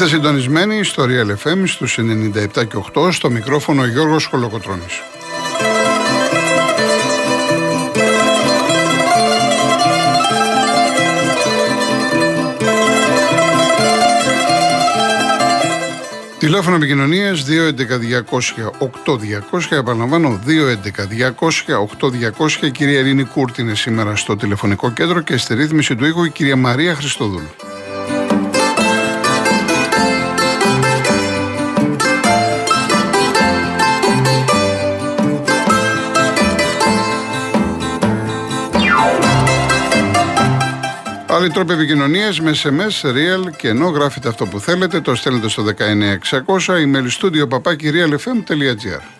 Είστε συντονισμένοι στο Real FM στους 97 και 8 στο μικρόφωνο Γιώργος Χολοκοτρώνης. Τηλέφωνο επικοινωνίας 211-200-8200. Επαναλαμβάνω, 211-200-8200. Η κυρία Ειρήνη Κούρτη είναι σήμερα στο τηλεφωνικό κέντρο και στη ρύθμιση του ήχου η κυρία Μαρία Χριστοδούλου. Άλλοι τρόποι επικοινωνίας με SMS, real και ενώ γράφετε αυτό που θέλετε, το στέλνετε στο 19600 email studio παπάκι realfm.gr.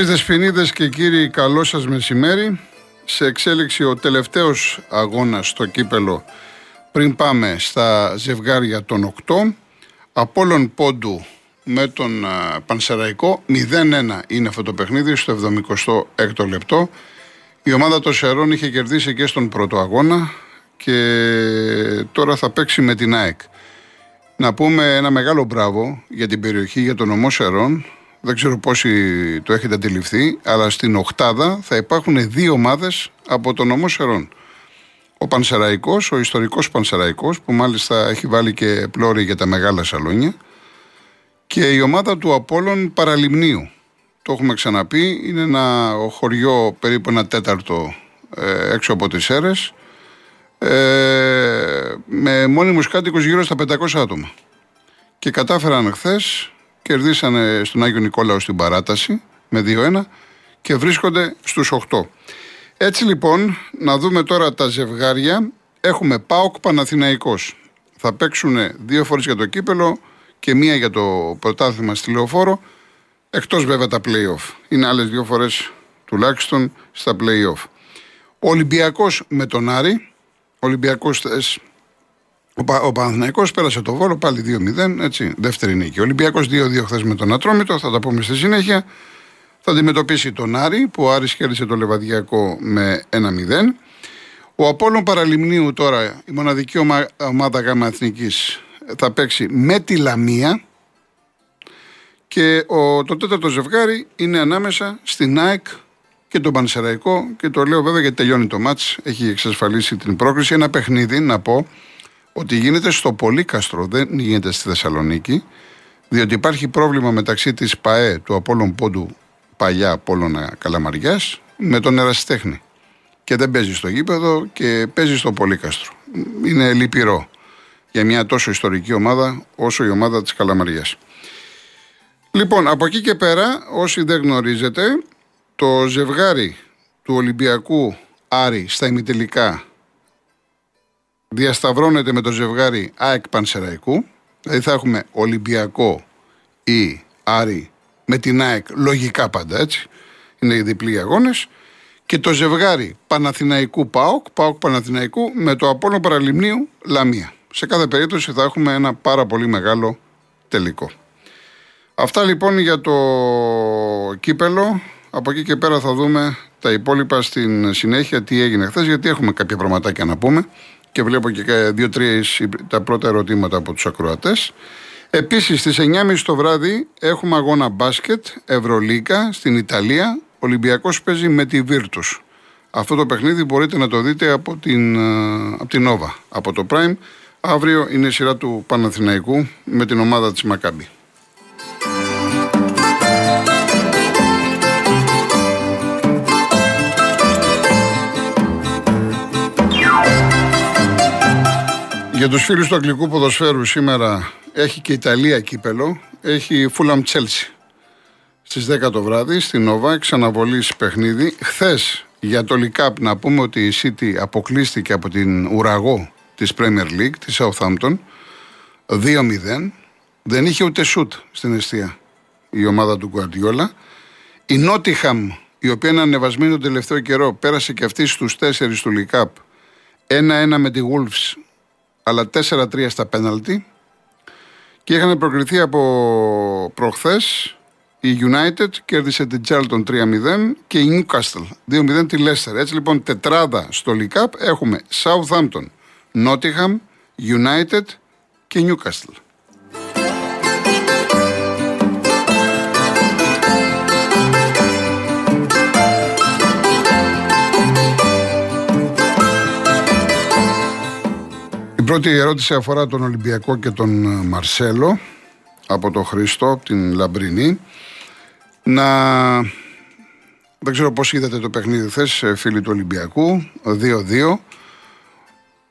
Κυρίες Δεσποινίδες και κύριοι, καλό σας μεσημέρι. Σε εξέλιξη ο τελευταίος αγώνας στο κύπελο πριν πάμε στα ζευγάρια των 8. Απόλλων Πόντου με τον Πανσεραϊκό. 0-1 είναι αυτό το παιχνίδι στο 76ο λεπτό. Η ομάδα των Σερών είχε κερδίσει και στον πρώτο αγώνα και τώρα θα παίξει με την ΑΕΚ. Να πούμε ένα μεγάλο μπράβο για την περιοχή, για τον ομό Σερών, δεν ξέρω πόσοι το έχετε αντιληφθεί, αλλά στην Οχτάδα θα υπάρχουν δύο ομάδες από τον νομό Σερών. Ο Πανσεραϊκός, ο ιστορικός Πανσεραϊκός, που μάλιστα έχει βάλει και πλώρη για τα μεγάλα σαλόνια, και η ομάδα του Απόλων Παραλιμνίου. Το έχουμε ξαναπεί, είναι ένα χωριό περίπου ένα τέταρτο ε, έξω από τις Σέρες, ε, με μόνιμους κάτοικους γύρω στα 500 άτομα. Και κατάφεραν χθες κερδίσανε στον Άγιο Νικόλαο στην παράταση με 2-1 και βρίσκονται στους 8. Έτσι λοιπόν, να δούμε τώρα τα ζευγάρια. Έχουμε ΠΑΟΚ Παναθηναϊκός. Θα παίξουν δύο φορές για το κύπελο και μία για το πρωτάθλημα στη Λεωφόρο, εκτός βέβαια τα play-off. Είναι άλλες δύο φορές τουλάχιστον στα play-off. Ο Ολυμπιακός με τον Άρη, ο Ολυμπιακός ο, ο Παναθυναϊκό πέρασε το βόλο πάλι 2-0, έτσι, δεύτερη νίκη. Ο Ολυμπιακός 2-2 χθες με τον Ατρόμητο, θα τα πούμε στη συνέχεια. Θα αντιμετωπίσει τον Άρη, που ο Άρης κέρδισε το Λεβαδιακό με 1-0. Ο Απόλλων Παραλιμνίου τώρα, η μοναδική ομα, ομάδα γάμα εθνικής, θα παίξει με τη Λαμία. Και ο, το τέταρτο ζευγάρι είναι ανάμεσα στην ΑΕΚ και τον Πανσεραϊκό. Και το λέω βέβαια γιατί τελειώνει το μάτς, έχει εξασφαλίσει την πρόκριση. Ένα παιχνίδι, να πω, ότι γίνεται στο Πολύκαστρο, δεν γίνεται στη Θεσσαλονίκη, διότι υπάρχει πρόβλημα μεταξύ της ΠαΕ, του Απόλλων Πόντου, παλιά Απόλλωνα Καλαμαριάς, με τον Ερασιτέχνη. Και δεν παίζει στο γήπεδο και παίζει στο Πολύκαστρο. Είναι λυπηρό για μια τόσο ιστορική ομάδα όσο η ομάδα της Καλαμαριάς. Λοιπόν, από εκεί και πέρα, όσοι δεν γνωρίζετε, το ζευγάρι του Ολυμπιακού Άρη στα ημιτελικά διασταυρώνεται με το ζευγάρι ΑΕΚ Πανσεραϊκού. Δηλαδή θα έχουμε Ολυμπιακό ή Άρη με την ΑΕΚ λογικά πάντα έτσι. Είναι οι διπλοί αγώνες. Και το ζευγάρι Παναθηναϊκού ΠΑΟΚ, ΠΑΟΚ Παναθηναϊκού με το Απόλλων Παραλιμνίου Λαμία. Σε κάθε περίπτωση θα έχουμε ένα πάρα πολύ μεγάλο τελικό. Αυτά λοιπόν για το κύπελο. Από εκεί και πέρα θα δούμε τα υπόλοιπα στην συνέχεια τι έγινε χθες, γιατί έχουμε κάποια πραγματάκια να πούμε και βλέπω και δύο-τρία τα πρώτα ερωτήματα από τους ακροατές. Επίσης στις 9.30 το βράδυ έχουμε αγώνα μπάσκετ, Ευρωλίκα στην Ιταλία. Ο Ολυμπιακός παίζει με τη Βίρτους. Αυτό το παιχνίδι μπορείτε να το δείτε από την, ε, από την Nova, από το Prime. Αύριο είναι η σειρά του Παναθηναϊκού με την ομάδα της Μακάμπη. Για τους φίλους του αγγλικού ποδοσφαίρου σήμερα έχει και Ιταλία κύπελο, έχει Fulham Chelsea. Στις 10 το βράδυ στην Νόβα, ξαναβολής παιχνίδι. Χθες για το League να πούμε ότι η City αποκλείστηκε από την ουραγό της Premier League, της Southampton, 2-0. Δεν είχε ούτε σουτ στην αιστεία η ομάδα του Guardiola. Η Nottingham η οποία είναι ανεβασμένη τον τελευταίο καιρό, πέρασε και αυτή στους 4 του Λικάπ. 1-1 με τη Wolves, αλλά 4-3 στα πέναλτι. Και είχαν προκριθεί από προχθές η United κέρδισε την Charlton 3-0 και η Newcastle 2-0 τη Leicester. Έτσι λοιπόν τετράδα στο League Cup έχουμε Southampton, Nottingham, United και Newcastle. Πρώτη ερώτηση αφορά τον Ολυμπιακό και τον Μαρσέλο από τον Χρήστο, την Λαμπρινή. Να. Δεν ξέρω πώς είδατε το παιχνίδι χθες, φίλοι του Ολυμπιακού. 2-2.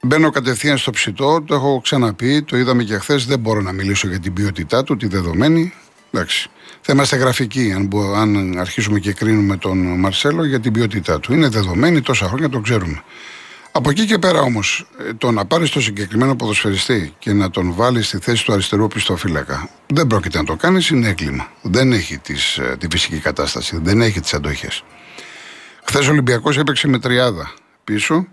Μπαίνω κατευθείαν στο ψητό, το έχω ξαναπεί, το είδαμε και χθες. Δεν μπορώ να μιλήσω για την ποιότητά του, τη δεδομένη. Εντάξει. Θα είμαστε γραφικοί αν, αν αρχίσουμε και κρίνουμε τον Μαρσέλο για την ποιότητά του. Είναι δεδομένη, τόσα χρόνια το ξέρουμε. Από εκεί και πέρα όμως, ε, το να πάρεις το συγκεκριμένο ποδοσφαιριστή και να τον βάλεις στη θέση του αριστερού πιστοφύλακα δεν πρόκειται να το κάνεις, είναι έγκλημα. Δεν έχει τις, ε, τη φυσική κατάσταση, δεν έχει τις αντοχές. Χθες ο Ολυμπιακός έπαιξε με τριάδα πίσω.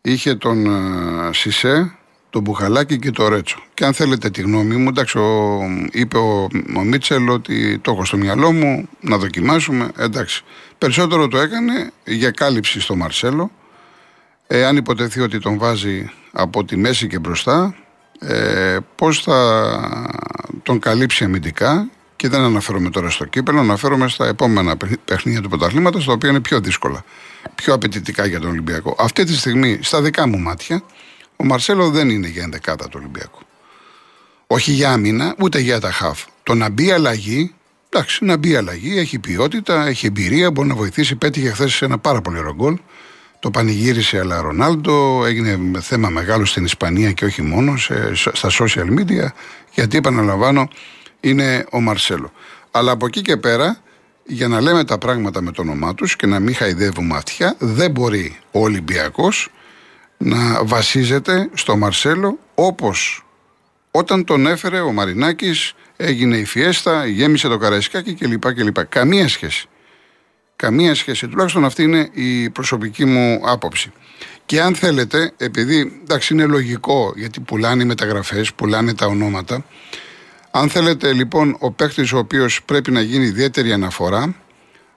Είχε τον uh, Σισε, τον Μπουχαλάκη και τον Ρέτσο. Και αν θέλετε τη γνώμη μου, εντάξει, ο, είπε ο, ο Μίτσελ ότι το έχω στο μυαλό μου να δοκιμάσουμε. Εντάξει. Περισσότερο το έκανε για κάλυψη στο Μαρσέλο ε, αν υποτεθεί ότι τον βάζει από τη μέση και μπροστά, ε, πώς θα τον καλύψει αμυντικά; Και δεν αναφέρομαι τώρα στο κύπελο, αναφέρομαι στα επόμενα παιχνίδια του πρωταθλήματος, τα οποία είναι πιο δύσκολα, πιο απαιτητικά για τον Ολυμπιακό. Αυτή τη στιγμή, στα δικά μου μάτια, ο Μαρσέλο δεν είναι για ενδεκάτα του Ολυμπιακού. Όχι για άμυνα, ούτε για τα χαφ. Το να μπει αλλαγή, εντάξει, να μπει αλλαγή, έχει ποιότητα, έχει εμπειρία, μπορεί να βοηθήσει. Πέτυχε χθες ένα πάρα πολύ ωραίο γκολ. Το πανηγύρισε αλλά Ρονάλντο, έγινε θέμα μεγάλο στην Ισπανία και όχι μόνο σε, στα social media, γιατί επαναλαμβάνω είναι ο Μαρσέλο. Αλλά από εκεί και πέρα, για να λέμε τα πράγματα με το όνομά τους και να μην χαϊδεύουμε αυτιά, δεν μπορεί ο Ολυμπιακός να βασίζεται στο Μαρσέλο όπως όταν τον έφερε ο Μαρινάκης έγινε η φιέστα, γέμισε το καραϊσκάκι κλπ. κλπ. Καμία σχέση. Καμία σχέση. Τουλάχιστον αυτή είναι η προσωπική μου άποψη. Και αν θέλετε, επειδή εντάξει είναι λογικό γιατί πουλάνε οι μεταγραφές, πουλάνε τα ονόματα. Αν θέλετε λοιπόν ο παίκτης ο οποίος πρέπει να γίνει ιδιαίτερη αναφορά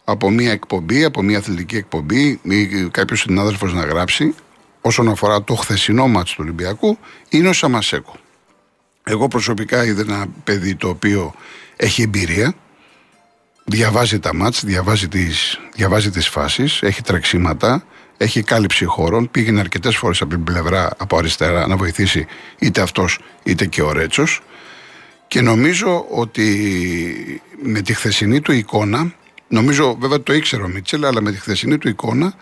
από μια εκπομπή, από μια αθλητική εκπομπή ή κάποιος συνάδελφος να γράψει όσον αφορά το χθεσινό μάτσο του Ολυμπιακού είναι ο Σαμασέκο. Εγώ προσωπικά είδα ένα παιδί το οποίο έχει εμπειρία, διαβάζει τα μάτς, διαβάζει τις, διαβάζει τις φάσεις, έχει τρεξίματα, έχει κάλυψη χώρων, πήγαινε αρκετές φορές από την πλευρά από αριστερά να βοηθήσει είτε αυτός είτε και ο Ρέτσος και νομίζω ότι με τη χθεσινή του εικόνα, νομίζω βέβαια το ήξερε ο Μίτσελ, αλλά με τη χθεσινή του εικόνα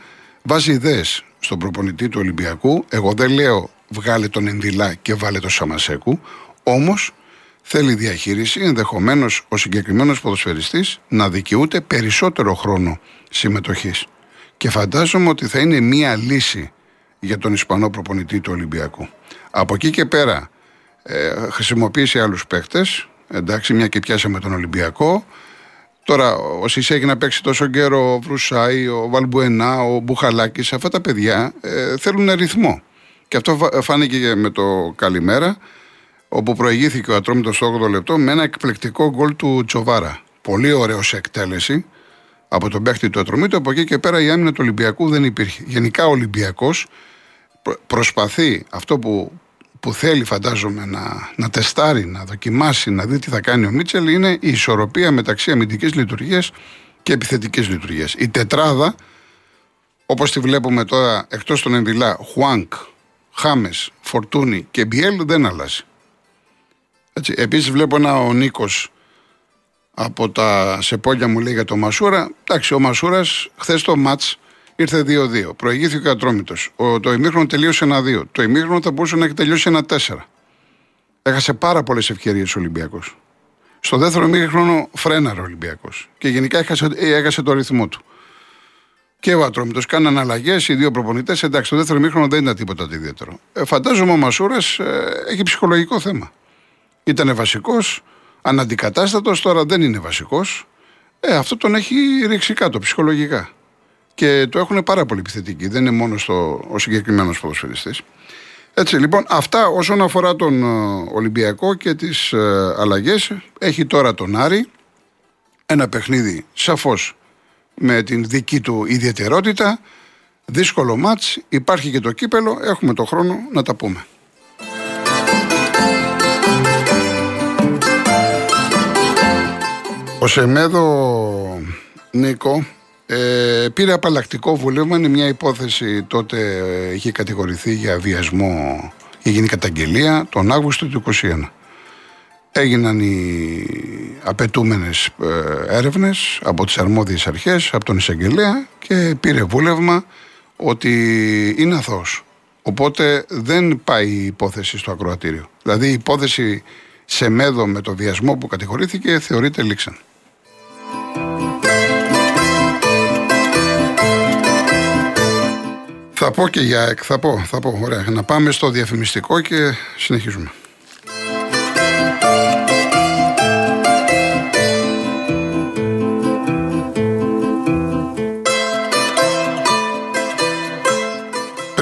βάζει ιδέες στον προπονητή του Ολυμπιακού. Εγώ δεν λέω βγάλε τον Ενδυλά και βάλε τον Σαμασέκου, όμως θέλει διαχείριση, ενδεχομένως ο συγκεκριμένος ποδοσφαιριστής να δικαιούται περισσότερο χρόνο συμμετοχής. Και φαντάζομαι ότι θα είναι μία λύση για τον Ισπανό προπονητή του Ολυμπιακού. Από εκεί και πέρα ε, χρησιμοποίησε άλλους παίχτες. Εντάξει, μια και πιάσαμε τον Ολυμπιακό. Τώρα, ο Σισε έχει να παίξει τόσο καιρό, ο Βρουσάη, ο Βαλμπουενά, ο Μπουχαλάκης, αυτά τα παιδιά ε, θέλουν ρυθμό. Και αυτό φάνηκε με το καλημέρα όπου προηγήθηκε ο Ατρόμητος στο 8 λεπτό με ένα εκπληκτικό γκολ του Τσοβάρα. Πολύ ωραίο σε εκτέλεση από τον παίχτη του Ατρομήτου. Από εκεί και πέρα η άμυνα του Ολυμπιακού δεν υπήρχε. Γενικά ο Ολυμπιακός προσπαθεί αυτό που, που θέλει, φαντάζομαι, να, να τεστάρει, να δοκιμάσει, να δει τι θα κάνει ο Μίτσελ είναι η ισορροπία μεταξύ αμυντικής λειτουργίας και επιθετικής λειτουργίας. Η τετράδα, όπως τη βλέπουμε τώρα, εκτός των Εμβιλά, Χουάνκ, Χάμες, Φορτούνη και Μπιέλ δεν αλλάζει. Έτσι. Επίσης βλέπω ένα ο Νίκος από τα σεπόλια μου λέει για το Μασούρα. Εντάξει, ο Μασούρας χθες το μάτς ήρθε 2-2. Προηγήθηκε ο Ατρόμητος. Το ημίχρονο τελείωσε 1-2. Το ημίχρονο θα μπορούσε να έχει τελειώσει 1-4. Έχασε πάρα πολλές ευκαιρίες ο Ολυμπιακός. Στο δεύτερο ημίχρονο φρέναρε ο Ολυμπιακός. Και γενικά έχασε, έχασε το ρυθμό του. Και ο Ατρόμητος κάναν αλλαγές, οι δύο προπονητές. Εντάξει, το δεύτερο ημίχρονο δεν ήταν τίποτα ιδιαίτερο. Ε, φαντάζομαι ο Μασούρας ε, έχει ψυχολογικό θέμα. Ήταν βασικός, αναντικατάστατος, τώρα δεν είναι βασικός. Ε, αυτό τον έχει ρίξει κάτω ψυχολογικά. Και το έχουν πάρα πολύ επιθετικοί. Δεν είναι μόνο στο, ο συγκεκριμένος ποδοσφαιριστής. Έτσι λοιπόν, αυτά όσον αφορά τον ε, Ολυμπιακό και τις ε, αλλαγές. Έχει τώρα τον Άρη. Ένα παιχνίδι σαφώς με την δική του ιδιαιτερότητα. Δύσκολο μάτς, υπάρχει και το κύπελο, έχουμε το χρόνο να τα πούμε. Ο Σεμέδο Νίκο ε, πήρε απαλλακτικό βουλεύμα. Είναι μια υπόθεση τότε ε, είχε κατηγορηθεί για βιασμό. Είχε γίνει καταγγελία τον Αύγουστο του 2021. Έγιναν οι απαιτούμενες ε, έρευνες από τις αρμόδιες αρχές, από τον εισαγγελέα και πήρε βούλευμα ότι είναι αθώος. Οπότε δεν πάει η υπόθεση στο ακροατήριο. Δηλαδή η υπόθεση σε μέδο με το βιασμό που κατηγορήθηκε θεωρείται λήξαν. Θα πω και για ΕΚ, θα πω, θα πω, ωραία. Να πάμε στο διαφημιστικό και συνεχίζουμε.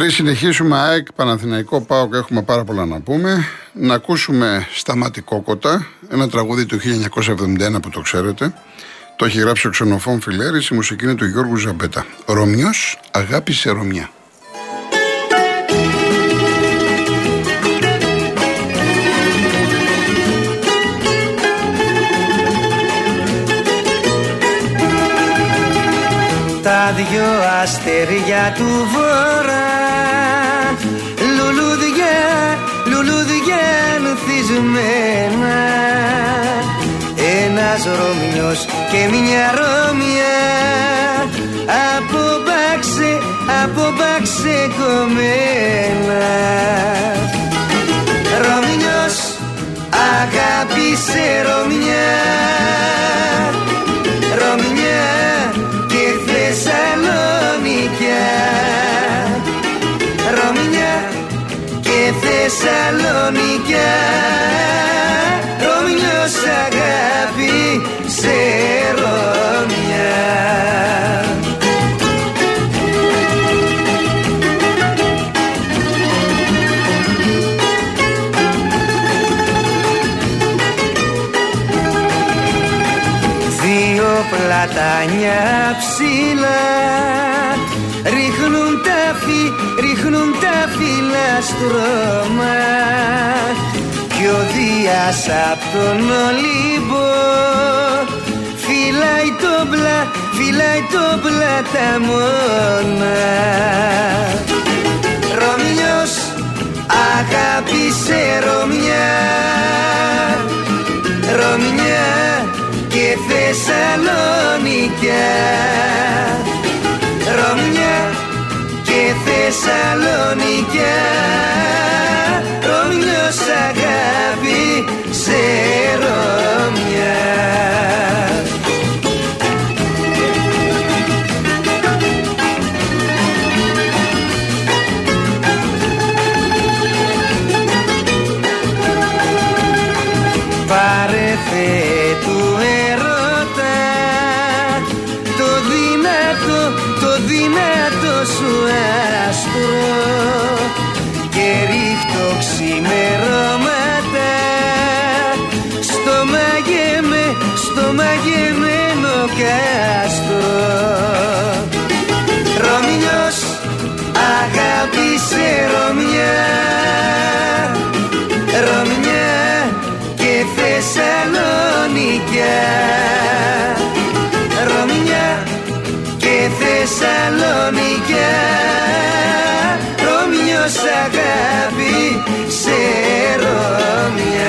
Πριν συνεχίσουμε ΑΕΚ, Παναθηναϊκό ΠΑΟΚ έχουμε πάρα πολλά να πούμε. Να ακούσουμε Σταματικό Κότα, ένα τραγούδι του 1971 που το ξέρετε. Το έχει γράψει ο ξενοφών Φιλέρης, η μουσική είναι του Γιώργου Ζαμπέτα. Ρωμιός, αγάπη σε Ρωμιά. τα δυο αστέρια του βορρά ανθισμένα ένας Ρωμιός και μια Ρώμια. Από μπάξε, από μπάξε κομμένα. Ρωμιός αγάπησε Ρωμιά Θεσσαλονικιά Ρωμιός αγάπη σε Ρωμιά Δύο πλατάνια ψηλά. Ρίχνουν τα φύλλα στρώμα Δίας απ' τον Ολύμπο φυλάει το μπλα, φυλάει το πλαταμόνα Ρωμιός αγάπησε Ρωμιά. Ρωμιά και Θεσσαλονικιά Ρωμιά Θεσσαλονικιά Θεσσαλονικιά Ρωμιός αγάπη σε Ρωμιά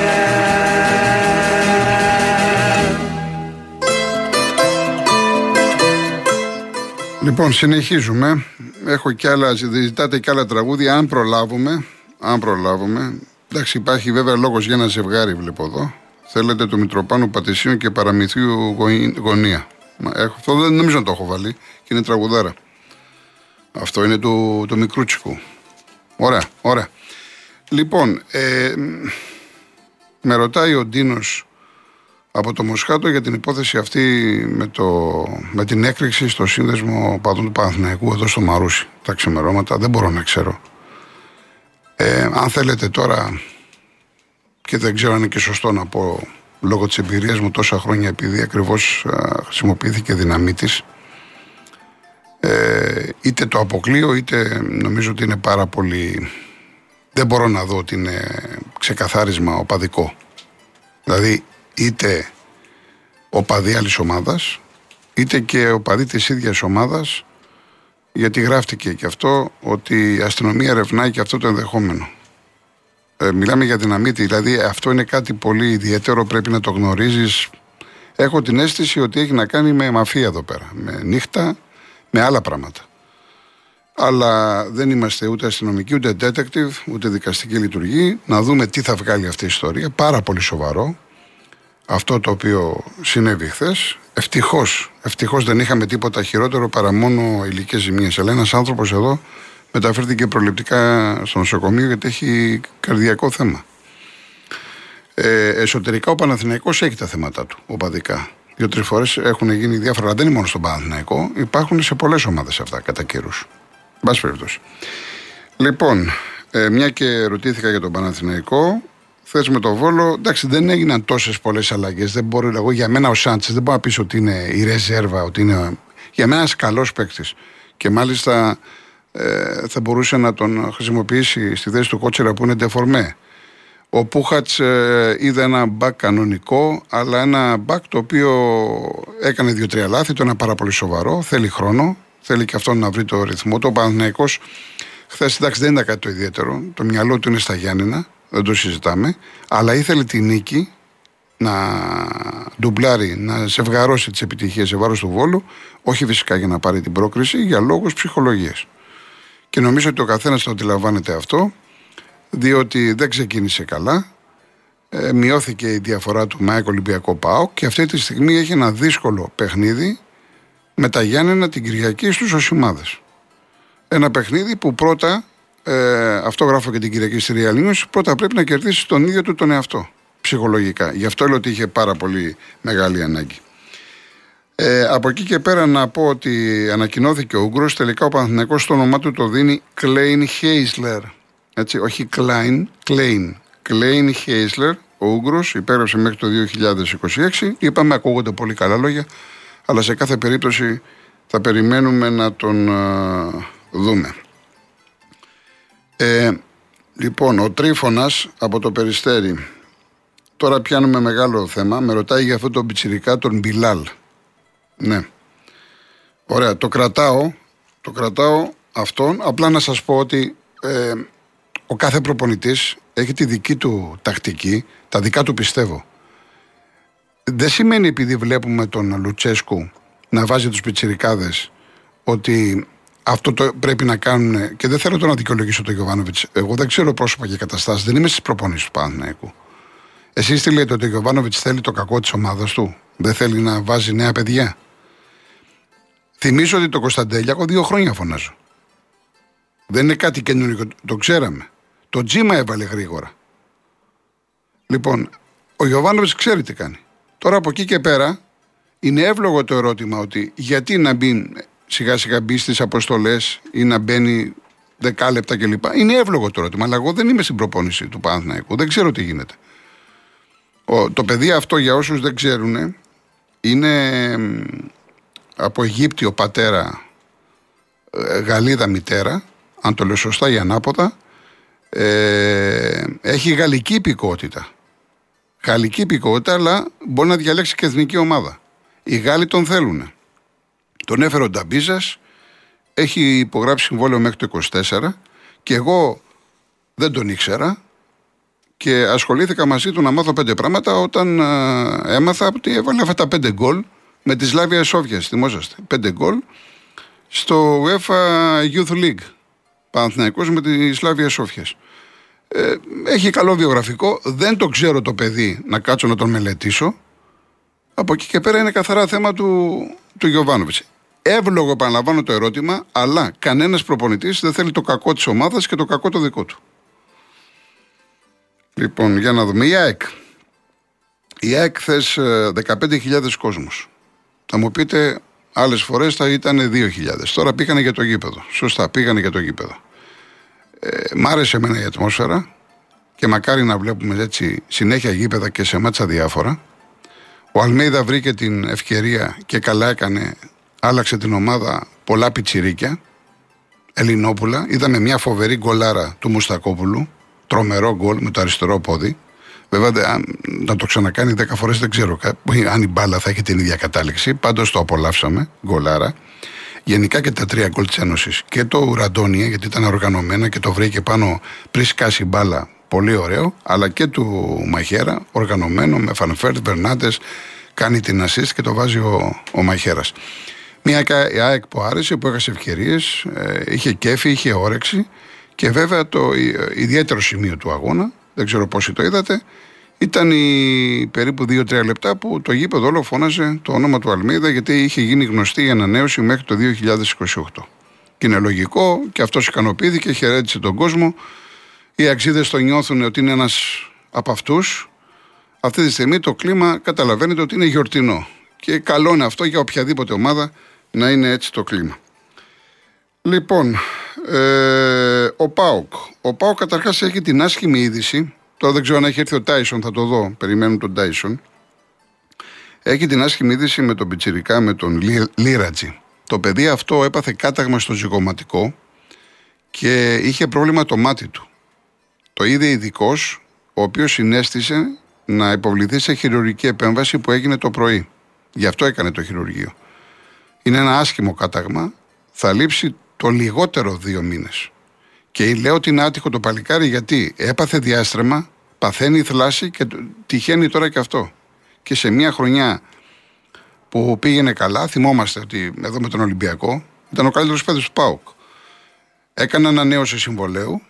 Λοιπόν, συνεχίζουμε. Έχω κι άλλα, ζητάτε κι άλλα τραγούδια, αν προλάβουμε. Αν προλάβουμε. Εντάξει, υπάρχει βέβαια λόγος για ένα ζευγάρι, βλέπω εδώ. Θέλετε το Μητροπάνο Πατησίων και Παραμυθίου Γωνία. Έχω, αυτό δεν νομίζω να το έχω βάλει και είναι τραγουδάρα. Αυτό είναι του, του Μικρούτσικου. Ωραία, ωραία. Λοιπόν, ε, με ρωτάει ο Ντίνος από το Μοσχάτο για την υπόθεση αυτή με, το, με την έκρηξη στο σύνδεσμο παδών του Παναθηναϊκού εδώ στο Μαρούσι τα ξημερώματα. Δεν μπορώ να ξέρω. Ε, αν θέλετε τώρα και δεν ξέρω αν είναι και σωστό να πω λόγω της εμπειρίας μου τόσα χρόνια επειδή ακριβώς χρησιμοποιήθηκε δύναμή της ε, είτε το αποκλείω είτε νομίζω ότι είναι πάρα πολύ δεν μπορώ να δω ότι είναι ξεκαθάρισμα οπαδικό δηλαδή είτε οπαδί άλλης ομάδας, είτε και οπαδί της ίδιας ομάδας, γιατί γράφτηκε και αυτό ότι η αστυνομία ερευνάει και αυτό το ενδεχόμενο. Ε, μιλάμε για δυναμίτη, δηλαδή αυτό είναι κάτι πολύ ιδιαίτερο, πρέπει να το γνωρίζεις. Έχω την αίσθηση ότι έχει να κάνει με μαφία εδώ πέρα, με νύχτα, με άλλα πράγματα. Αλλά δεν είμαστε ούτε αστυνομικοί, ούτε detective, ούτε δικαστική λειτουργή. Να δούμε τι θα βγάλει αυτή η ιστορία. Πάρα πολύ σοβαρό αυτό το οποίο συνέβη χθες. Ευτυχώς ευτυχώς δεν είχαμε τίποτα χειρότερο παρά μόνο υλικέ ζημίες. Αλλά ένα άνθρωπος εδώ μεταφέρθηκε προληπτικά στο νοσοκομείο γιατί έχει καρδιακό θέμα. Ε, εσωτερικά ο Παναθηναϊκός έχει τα θέματα του, οπαδικά. Δύο-τρεις φορές έχουν γίνει διάφορα. Δεν είναι μόνο στον Παναθηναϊκό, υπάρχουν σε πολλές ομάδες αυτά κατά καιρούς. Μπα περιπτώσει. Λοιπόν, ε, μια και ρωτήθηκα για τον Παναθηναϊκό, Θες με το βόλο, εντάξει, δεν έγιναν τόσες πολλές αλλαγές. Δεν μπορώ εγώ για μένα ο Σάντσες δεν μπορώ να πει ότι είναι η ρεζέρβα, ότι είναι. Για μένα ένας καλός παίκτης. Και μάλιστα ε, θα μπορούσε να τον χρησιμοποιήσει στη θέση του κότσερα που είναι ντεφορμέ. Ο Πούχατς ε, είδε ένα μπακ κανονικό, αλλά ένα μπακ το οποίο έκανε δύο-τρία λάθη. Το ένα πάρα πολύ σοβαρό. Θέλει χρόνο. Θέλει και αυτόν να βρει το ρυθμό. Το Παναθυναϊκό χθες εντάξει δεν ήταν κάτι το ιδιαίτερο. Το μυαλό του είναι στα Γιάννηνα δεν το συζητάμε, αλλά ήθελε τη νίκη να ντουμπλάρει, να ζευγαρώσει τις επιτυχίες σε βάρος του Βόλου, όχι φυσικά για να πάρει την πρόκριση, για λόγους ψυχολογίας. Και νομίζω ότι ο καθένας το αντιλαμβάνεται αυτό, διότι δεν ξεκίνησε καλά. Ε, μειώθηκε η διαφορά του με ΑΕΚ Ολυμπιακό ΠΑΟ και αυτή τη στιγμή έχει ένα δύσκολο παιχνίδι με τα Γιάννενα την Κυριακή στους Ζωσιμάδες. Ένα παιχνίδι που πρώτα ε, αυτό γράφω και την Κυριακή στη Real πρώτα πρέπει να κερδίσει τον ίδιο του τον εαυτό. Ψυχολογικά. Γι' αυτό λέω ότι είχε πάρα πολύ μεγάλη ανάγκη. Ε, από εκεί και πέρα να πω ότι ανακοινώθηκε ο Ούγκρος, τελικά ο Παναθηναϊκός στο όνομά του το δίνει Κλέιν Χέισλερ. Έτσι, όχι Κλάιν, Κλέιν. Κλέιν Χέισλερ, ο Ούγκρος, υπέγραψε μέχρι το 2026. Είπαμε, ακούγονται πολύ καλά λόγια, αλλά σε κάθε περίπτωση θα περιμένουμε να τον uh, δούμε. Ε, λοιπόν, ο Τρίφωνας από το Περιστέρι. Τώρα πιάνουμε μεγάλο θέμα. Με ρωτάει για αυτό το πιτσιρικά τον Μπιλάλ. Ναι. Ωραία, το κρατάω. Το κρατάω αυτόν. Απλά να σας πω ότι ε, ο κάθε προπονητής έχει τη δική του τακτική, τα δικά του πιστεύω. Δεν σημαίνει επειδή βλέπουμε τον Λουτσέσκου να βάζει τους πιτσιρικάδες ότι αυτό το πρέπει να κάνουν. Και δεν θέλω τώρα να δικαιολογήσω τον Γιωβάνοβιτς. Εγώ δεν ξέρω πρόσωπα και καταστάσεις. Δεν είμαι στις προπονήσεις του Παναθηναϊκού. Εσείς τι λέτε ότι ο Γιωβάνοβιτς θέλει το κακό της ομάδας του. Δεν θέλει να βάζει νέα παιδιά; Θυμίζω ότι το Κωνσταντέλιακο δύο χρόνια φωνάζω. Δεν είναι κάτι καινούργιο. Το ξέραμε. Το τζίμα έβαλε γρήγορα. Λοιπόν, ο Γιωβάνοβιτ ξέρει τι κάνει. Τώρα από εκεί και πέρα είναι εύλογο το ερώτημα ότι γιατί να μπει σιγά σιγά μπει στις αποστολές ή να μπαίνει δεκάλεπτα κλπ. Είναι εύλογο το ερώτημα, αλλά εγώ δεν είμαι στην προπόνηση του Παναθηναϊκού. Δεν ξέρω τι γίνεται. Ο, το παιδί αυτό, για όσους δεν ξέρουν, είναι από Αιγύπτιο πατέρα, ε, Γαλλίδα μητέρα, αν το λέω σωστά ή ανάποδα, ε, έχει γαλλική υπηκότητα. Γαλλική υπηκότητα, αλλά μπορεί να διαλέξει και εθνική ομάδα. Οι Γάλλοι τον θέλουν. Τον έφερε ο Νταμπίζας, έχει υπογράψει συμβόλαιο μέχρι το 24 και εγώ δεν τον ήξερα και ασχολήθηκα μαζί του να μάθω πέντε πράγματα όταν έμαθα ότι έβαλε αυτά τα πέντε γκολ με τη Σλάβια Σόφια. Θυμόσαστε. Πέντε γκολ στο UEFA Youth League. Παναθηναϊκός με τη Σλάβια Σόφια. Ε, έχει καλό βιογραφικό. Δεν το ξέρω το παιδί να κάτσω να τον μελετήσω. Από εκεί και πέρα είναι καθαρά θέμα του, του Εύλογο επαναλαμβάνω το ερώτημα, αλλά κανένας προπονητής δεν θέλει το κακό της ομάδας και το κακό το δικό του. Λοιπόν, για να δούμε. Η ΑΕΚ. Η ΑΕΚ χθες 15.000 κόσμου. Θα μου πείτε, άλλες φορές θα ήταν 2.000. Τώρα πήγανε για το γήπεδο. Σωστά, πήγανε για το γήπεδο. Ε, μ' άρεσε εμένα η ατμόσφαιρα και μακάρι να βλέπουμε έτσι συνέχεια γήπεδα και σε μάτσα διάφορα. Ο Αλμέιδα βρήκε την ευκαιρία και καλά έκανε, άλλαξε την ομάδα πολλά πιτσιρίκια, Ελληνόπουλα. Είδαμε μια φοβερή γκολάρα του Μουστακόπουλου, τρομερό γκολ με το αριστερό πόδι. Βέβαια, αν, να το ξανακάνει 10 φορές δεν ξέρω αν η μπάλα θα έχει την ίδια κατάληξη. Πάντως το απολαύσαμε, γκολάρα. Γενικά και τα τρία γκολ της Ένωσης. Και το Ουραντόνια, γιατί ήταν οργανωμένα και το βρήκε πάνω πριν σκάσει μπάλα πολύ ωραίο, αλλά και του Μαχαίρα, οργανωμένο με Φαν Βέερτ, Μπερνάντε, κάνει την assist και το βάζει ο, ο Μαχαίρα. Μια ΑΕΚ που άρεσε, που έχασε ευκαιρίες, ε, είχε κέφι, είχε όρεξη και βέβαια το ιδιαίτερο σημείο του αγώνα, δεν ξέρω πόσοι το είδατε, ήταν οι περίπου 2-3 λεπτά που το γήπεδο όλο φώναζε το όνομα του Αλμέιδα γιατί είχε γίνει γνωστή η ανανέωση μέχρι το 2028. Και είναι λογικό και αυτός ικανοποιήθηκε, χαιρέτησε τον κόσμο οι αξίδες το νιώθουν ότι είναι ένας από αυτούς. Αυτή τη στιγμή το κλίμα καταλαβαίνετε ότι είναι γιορτινό. Και καλό είναι αυτό για οποιαδήποτε ομάδα να είναι έτσι το κλίμα. Λοιπόν, ε, ο Πάοκ. Ο Πάοκ καταρχάς έχει την άσχημη είδηση. Τώρα δεν ξέρω αν έχει έρθει ο Τάισον, θα το δω. Περιμένουμε τον Τάισον. Έχει την άσχημη είδηση με τον Πιτσιρικά, με τον Λίρατζι. Το παιδί αυτό έπαθε κάταγμα στο ζυγοματικό και είχε πρόβλημα το μάτι του. Το είδε ειδικός, ο οποίος συνέστησε να υποβληθεί σε χειρουργική επέμβαση που έγινε το πρωί. Γι' αυτό έκανε το χειρουργείο. Είναι ένα άσχημο κάταγμα. Θα λείψει το λιγότερο δύο μήνες. Και λέω ότι είναι άτυχο το παλικάρι γιατί έπαθε διάστρεμα, παθαίνει θλάση και τυχαίνει τώρα και αυτό. Και σε μια χρονιά που πήγαινε καλά, θυμόμαστε ότι εδώ με τον Ολυμπιακό ήταν ο καλύτερος παίκτης του ΠΑΟΚ. Έκανε ανανέωση συμβολέου,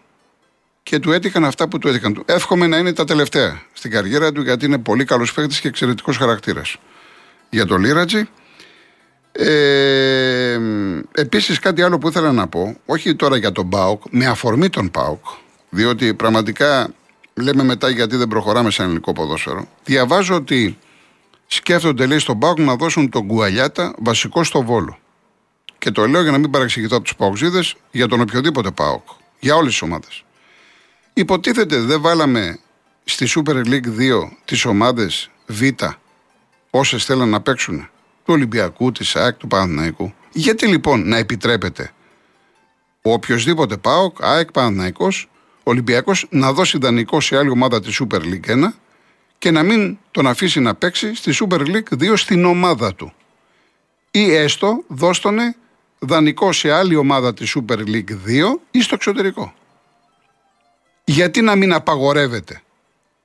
και του έτυχαν αυτά που του έτυχαν. Εύχομαι να είναι τα τελευταία στην καριέρα του γιατί είναι πολύ καλός παίκτης και εξαιρετικός χαρακτήρας. Για το Λίρατζι. Ε, Επίσης, κάτι άλλο που ήθελα να πω, όχι τώρα για τον Πάοκ, με αφορμή τον Πάοκ, διότι πραγματικά λέμε μετά γιατί δεν προχωράμε σε ελληνικό ποδόσφαιρο. Διαβάζω ότι σκέφτονται λέει στον Πάοκ να δώσουν τον Κουαλιάτα βασικό στο βόλο. Και το λέω για να μην παραξηγηθώ από τους Παοξίδες για τον οποιοδήποτε Πάοκ. Για όλες τις ομάδες. Υποτίθεται δεν βάλαμε στη Super League 2 τις ομάδες Β όσες θέλαν να παίξουν του Ολυμπιακού, της ΑΕΚ, του Παναθηναϊκού. Γιατί λοιπόν να επιτρέπεται ο οποιοδήποτε ΠΑΟΚ, ΑΕΚ, Παναθηναϊκός, Ολυμπιακός να δώσει δανεικό σε άλλη ομάδα τη Super League 1 και να μην τον αφήσει να παίξει στη Super League 2 στην ομάδα του. Ή έστω δώστονε δανεικό σε άλλη ομάδα τη Super League 2 ή στο εξωτερικό γιατί να μην απαγορεύεται.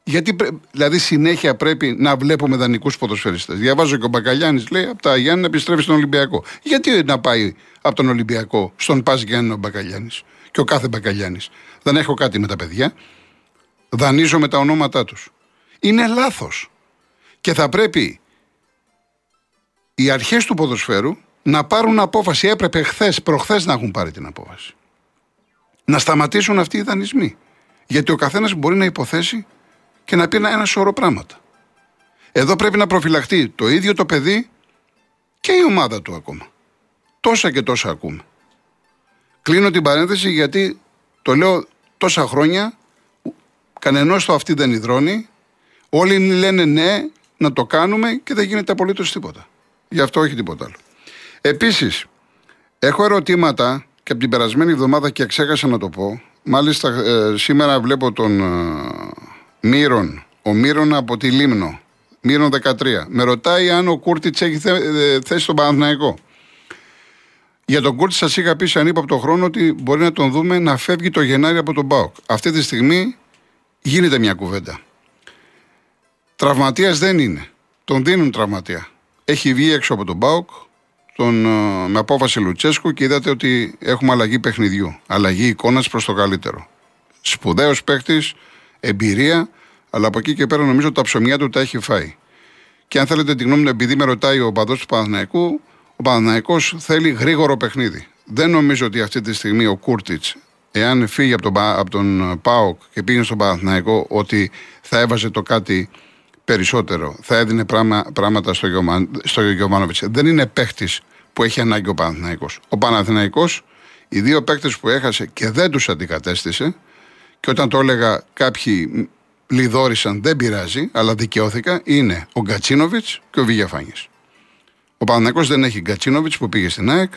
Γιατί δηλαδή συνέχεια πρέπει να βλέπουμε δανεικούς ποδοσφαιριστές. Διαβάζω και ο Μπακαλιάνη λέει από τα Γιάννη να επιστρέψει στον Ολυμπιακό. Γιατί να πάει από τον Ολυμπιακό στον Πας Γιάννη ο Μπακαλιάνη και ο κάθε Μπακαλιάνη. Δεν έχω κάτι με τα παιδιά. Δανείζω με τα ονόματά τους. Είναι λάθος. Και θα πρέπει οι αρχές του ποδοσφαίρου να πάρουν απόφαση. Έπρεπε χθες, προχθές να έχουν πάρει την απόφαση. Να σταματήσουν αυτοί οι δανεισμοί. Γιατί ο καθένας μπορεί να υποθέσει και να πει ένα σωρό πράγματα. Εδώ πρέπει να προφυλαχτεί το ίδιο το παιδί και η ομάδα του ακόμα. Τόσα και τόσα ακούμε. Κλείνω την παρένθεση γιατί το λέω τόσα χρόνια, κανενός το αυτή δεν υδρώνει, όλοι λένε ναι να το κάνουμε και δεν γίνεται απολύτως τίποτα. Γι' αυτό όχι τίποτα άλλο. Επίσης, έχω ερωτήματα και από την περασμένη εβδομάδα και ξέχασα να το πω, Μάλιστα, ε, σήμερα βλέπω τον ε, Μύρον, ο Μύρον από τη Λίμνο, Μύρον 13. Με ρωτάει αν ο Κούρτιτς έχει θε, ε, θέση στον Παναθηναϊκό. Για τον Κούρτιτς σας είχα πει σαν είπα από τον χρόνο ότι μπορεί να τον δούμε να φεύγει το Γενάρη από τον Μπάουκ. Αυτή τη στιγμή γίνεται μια κουβέντα. Τραυματίας δεν είναι. Τον δίνουν τραυματία. Έχει βγει έξω από τον Μπάουκ, τον, ε, με απόφαση Λουτσέσκου και είδατε ότι έχουμε αλλαγή παιχνιδιού. Αλλαγή εικόνας προς το καλύτερο. Σπουδαίος παίχτη, εμπειρία, αλλά από εκεί και πέρα νομίζω ότι τα ψωμιά του τα έχει φάει. Και αν θέλετε τη γνώμη μου, επειδή με ρωτάει ο παδός του Παναθηναϊκού, ο Παναθηναϊκός θέλει γρήγορο παιχνίδι. Δεν νομίζω ότι αυτή τη στιγμή ο Κούρτιτς, εάν φύγει από τον, από τον Πάοκ και πήγαινε στον Παναθηναϊκό, ότι θα έβαζε το κάτι περισσότερο, θα έδινε πράγμα, πράγματα στο, Γιωμα, στο Γιωβάνοβιτ. Δεν είναι παίχτης που έχει ανάγκη ο Παναθηναϊκός. Ο Παναθηναϊκός, οι δύο παίκτες που έχασε και δεν τους αντικατέστησε, και όταν το έλεγα κάποιοι λιδόρισαν, δεν πειράζει, αλλά δικαιώθηκα, είναι ο Γκατσίνοβιτς και ο Βηγιαφάνης. Ο Παναθηναϊκός δεν έχει Γκατσίνοβιτς που πήγε στην ΑΕΚ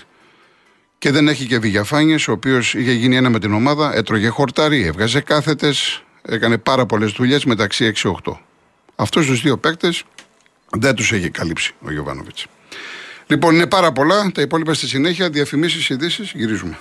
και δεν έχει και Βηγιαφάνης, ο οποίος είχε γίνει ένα με την ομάδα, έτρωγε χορτάρι, έβγαζε κάθετες, έκανε πάρα πολλές δουλειές μεταξύ 6-8. Αυτούς τους δύο παίκτες δεν τους έχει καλύψει ο Γιωβάνοβιτς. Λοιπόν, είναι πάρα πολλά. Τα υπόλοιπα στη συνέχεια. Διαφημίσεις, ειδήσεις, γυρίζουμε.